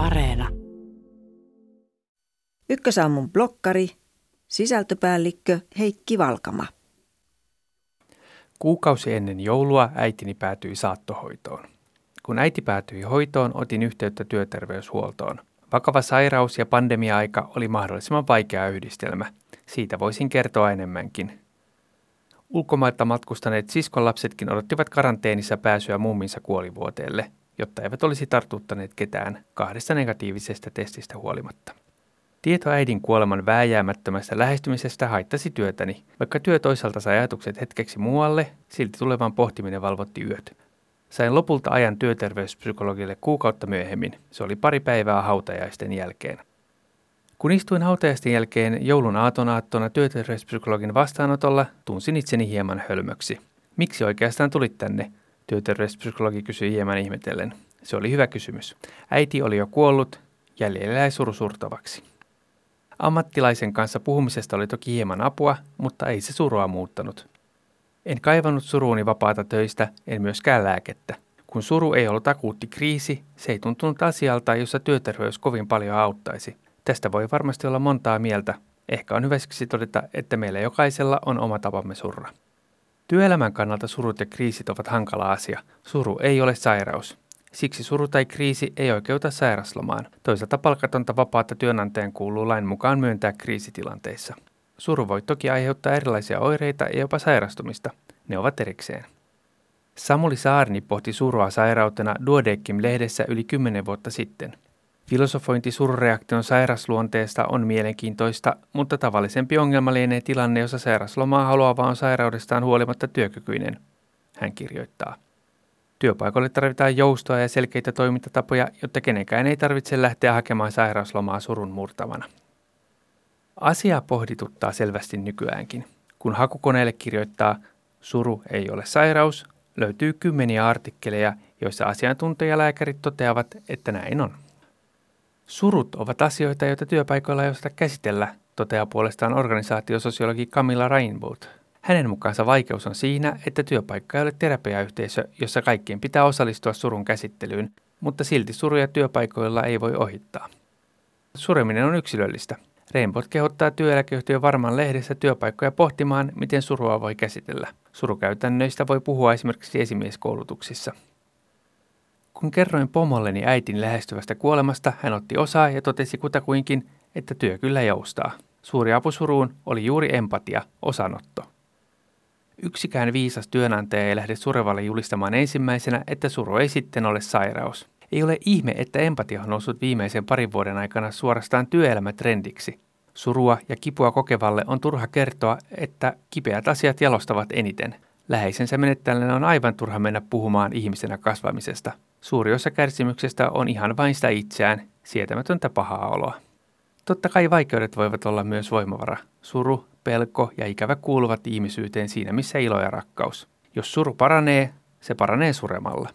Areena. Ykkösaamun blokkari, sisältöpäällikkö Heikki Valkama. Kuukausi ennen joulua äitini päätyi saattohoitoon. Kun äiti päätyi hoitoon, otin yhteyttä työterveyshuoltoon. Vakava sairaus ja pandemia-aika oli mahdollisimman vaikea yhdistelmä. Siitä voisin kertoa enemmänkin. Ulkomailta matkustaneet siskonlapsetkin odottivat karanteenissa pääsyä mumminsa kuolivuoteelle, jotta eivät olisi tartuttaneet ketään kahdesta negatiivisesta testistä huolimatta. Tieto äidin kuoleman vääjäämättömästä lähestymisestä haittasi työtäni. Vaikka työ toisaalta sai ajatukset hetkeksi muualle, silti tulevan pohtiminen valvotti yöt. Sain lopulta ajan työterveyspsykologille kuukautta myöhemmin. Se oli pari päivää hautajaisten jälkeen. Kun istuin hautajaisten jälkeen joulun aatonaattona työterveyspsykologin vastaanotolla, tunsin itseni hieman hölmöksi. Miksi oikeastaan tulit tänne? Työterveyspsykologi kysyi hieman ihmetellen. Se oli hyvä kysymys. Äiti oli jo kuollut, jäljellä jäi suru surtavaksi. Ammattilaisen kanssa puhumisesta oli toki hieman apua, mutta ei se surua muuttanut. En kaivannut suruuni vapaata töistä, en myöskään lääkettä. Kun suru ei ollut akuutti kriisi, se ei tuntunut asialta, jossa työterveys kovin paljon auttaisi. Tästä voi varmasti olla montaa mieltä. Ehkä on hyväksi todeta, että meillä jokaisella on oma tapamme surra. Työelämän kannalta surut ja kriisit ovat hankala asia. Suru ei ole sairaus. Siksi suru tai kriisi ei oikeuta sairaslomaan. Toisaalta palkatonta vapaata työnantajan kuuluu lain mukaan myöntää kriisitilanteissa. Suru voi toki aiheuttaa erilaisia oireita ja jopa sairastumista. Ne ovat erikseen. Samuli Saarni pohti surua sairautena Duodeckim-lehdessä yli 10 vuotta sitten. Filosofointi surureaktion sairasluonteesta on mielenkiintoista, mutta tavallisempi ongelma lienee tilanne, jossa sairaslomaa haluava on sairaudestaan huolimatta työkykyinen, hän kirjoittaa. Työpaikoille tarvitaan joustoa ja selkeitä toimintatapoja, jotta kenenkään ei tarvitse lähteä hakemaan sairauslomaa surun murtavana. Asia pohdituttaa selvästi nykyäänkin. Kun hakukoneelle kirjoittaa suru ei ole sairaus, löytyy kymmeniä artikkeleja, joissa asiantuntijalääkärit toteavat, että näin on. Surut ovat asioita, joita työpaikoilla ei osata käsitellä, toteaa puolestaan organisaatiososiologi Camilla Rainbow. Hänen mukaansa vaikeus on siinä, että työpaikka ei ole terapiayhteisö, jossa kaikkien pitää osallistua surun käsittelyyn, mutta silti suruja työpaikoilla ei voi ohittaa. Sureminen on yksilöllistä. Rainbow kehottaa työeläkeyhtiön varmaan lehdessä työpaikkoja pohtimaan, miten surua voi käsitellä. Surukäytännöistä voi puhua esimerkiksi esimieskoulutuksissa. Kun kerroin pomolleni äitin lähestyvästä kuolemasta, hän otti osaa ja totesi kutakuinkin, että työ kyllä joustaa. Suuri apusuruun oli juuri empatia, osanotto. Yksikään viisas työnantaja ei lähde surevalle julistamaan ensimmäisenä, että suru ei sitten ole sairaus. Ei ole ihme, että empatia on noussut viimeisen parin vuoden aikana suorastaan työelämätrendiksi. Surua ja kipua kokevalle on turha kertoa, että kipeät asiat jalostavat eniten. Läheisensä menettäjälle on aivan turha mennä puhumaan ihmisenä kasvamisesta. Suuri osa kärsimyksestä on ihan vain sitä itseään, sietämätöntä pahaa oloa. Totta kai vaikeudet voivat olla myös voimavara. Suru, pelko ja ikävä kuuluvat ihmisyyteen siinä missä ilo ja rakkaus. Jos suru paranee, se paranee suremalla.